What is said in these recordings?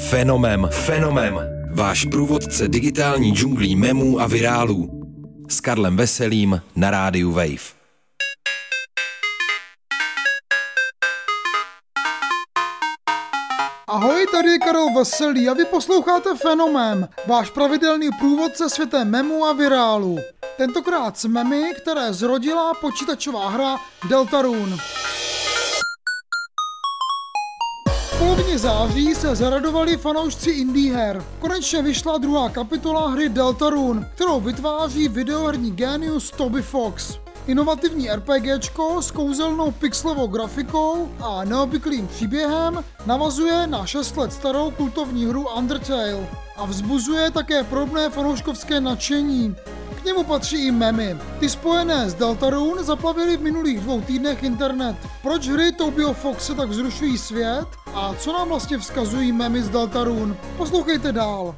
Fenomem, fenomem. Váš průvodce digitální džunglí memů a virálů. S Karlem Veselým na rádiu Wave. Ahoj, tady je Karel Veselý a vy posloucháte Fenomén, váš pravidelný průvodce světem memu a virálu. Tentokrát s memy, které zrodila počítačová hra Deltarune. Polovině září se zaradovali fanoušci indie her. Konečně vyšla druhá kapitola hry Deltarune, kterou vytváří videoherní genius Toby Fox. Inovativní RPGčko s kouzelnou pixelovou grafikou a neobvyklým příběhem navazuje na 6 let starou kultovní hru Undertale a vzbuzuje také podobné fanouškovské nadšení. K němu patří i memy. Ty spojené s Deltarune zaplavily v minulých dvou týdnech internet. Proč hry Tobio Foxe tak vzrušují svět? A co nám vlastně vzkazují memy z Deltarune? Poslouchejte dál.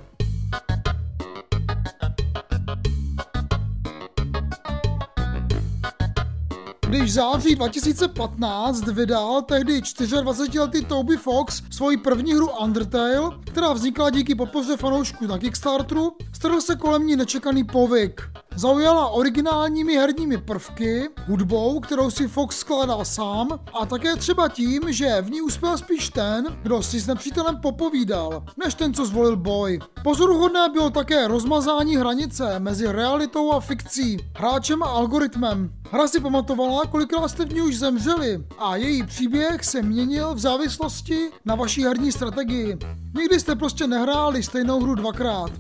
Když v září 2015 vydal tehdy 24-letý Toby Fox svoji první hru Undertale, která vznikla díky podpoře fanoušků na Kickstarteru, strhl se kolem ní nečekaný povyk. Zaujala originálními herními prvky, hudbou, kterou si Fox skládal sám, a také třeba tím, že v ní uspěl spíš ten, kdo si s nepřítelem popovídal, než ten, co zvolil boj. Pozoruhodné bylo také rozmazání hranice mezi realitou a fikcí, hráčem a algoritmem. Hra si pamatovala, kolikrát jste v ní už zemřeli a její příběh se měnil v závislosti na vaší herní strategii. Nikdy jste prostě nehráli stejnou hru dvakrát.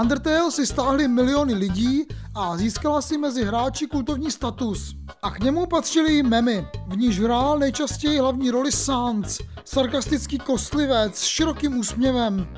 Undertale si stáhli miliony lidí a získala si mezi hráči kultovní status. A k němu patřily i memy, v níž hrál nejčastěji hlavní roli Sans, sarkastický kostlivec s širokým úsměvem.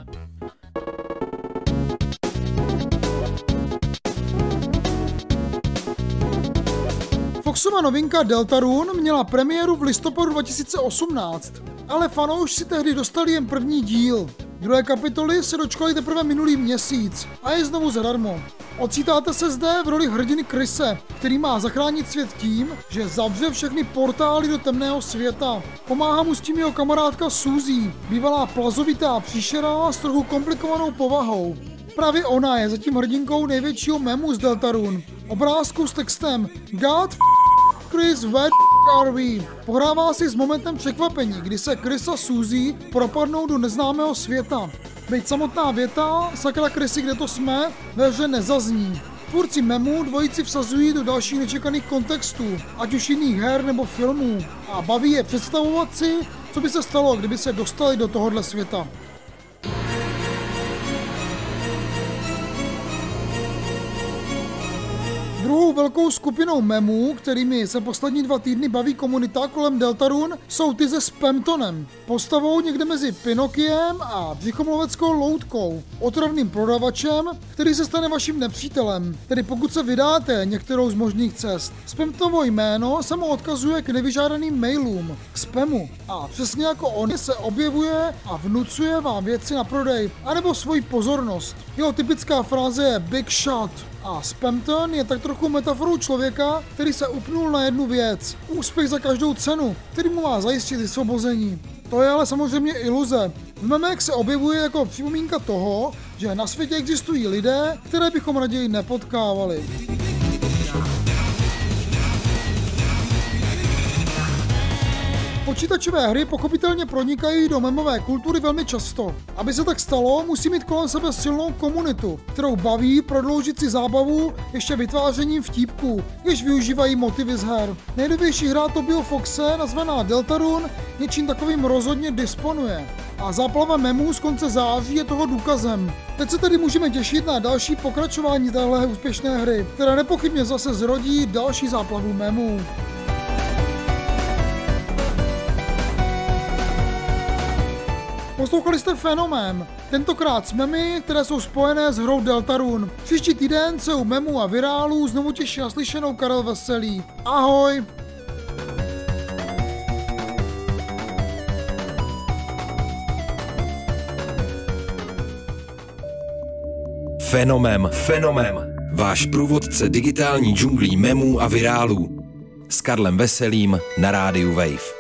Foxova novinka Deltarune měla premiéru v listopadu 2018, ale fanouš si tehdy dostali jen první díl. Druhé kapitoly se dočkali teprve minulý měsíc a je znovu zadarmo. Ocítáte se zde v roli hrdiny Krise, který má zachránit svět tím, že zavře všechny portály do temného světa. Pomáhá mu s tím jeho kamarádka Suzy, bývalá plazovitá příšera s trochu komplikovanou povahou. Právě ona je zatím hrdinkou největšího memu z Deltarune. Obrázku s textem God f- Chris Ved RV. Pohrává si s momentem překvapení, kdy se Chris a Suzy propadnou do neznámého světa. Byť samotná věta, sakra Chrisy, kde to jsme, ve hře nezazní. Tvůrci memu dvojici vsazují do dalších nečekaných kontextů, ať už jiných her nebo filmů. A baví je představovat si, co by se stalo, kdyby se dostali do tohohle světa. Druhou velkou skupinou memů, kterými se poslední dva týdny baví komunita kolem Deltarune, jsou ty se Spamtonem. Postavou někde mezi Pinokiem a břichomloveckou loutkou, otravným prodavačem, který se stane vaším nepřítelem, tedy pokud se vydáte některou z možných cest. Spamtovo jméno se mu odkazuje k nevyžádaným mailům, k spamu a přesně jako on se objevuje a vnucuje vám věci na prodej, anebo svoji pozornost. Jeho typická fráze je Big Shot, a Spamton je tak trochu metaforou člověka, který se upnul na jednu věc. Úspěch za každou cenu, který mu má zajistit vysvobození. To je ale samozřejmě iluze. V memech se objevuje jako připomínka toho, že na světě existují lidé, které bychom raději nepotkávali. Počítačové hry pochopitelně pronikají do memové kultury velmi často. Aby se tak stalo, musí mít kolem sebe silnou komunitu, kterou baví prodloužit si zábavu ještě vytvářením vtípků, jež využívají motivy z her. Nejnovější hra Tobio Foxe, nazvaná Deltarune, něčím takovým rozhodně disponuje. A záplava memů z konce září je toho důkazem. Teď se tedy můžeme těšit na další pokračování téhle úspěšné hry, která nepochybně zase zrodí další záplavu memů. Poslouchali jste Fenomén, tentokrát s memy, které jsou spojené s hrou Deltarune. Příští týden se u memů a virálů znovu těší naslyšenou Karel Veselý. Ahoj! Fenomem, fenomem. Váš průvodce digitální džunglí memů a virálů. S Karlem Veselým na rádiu Wave.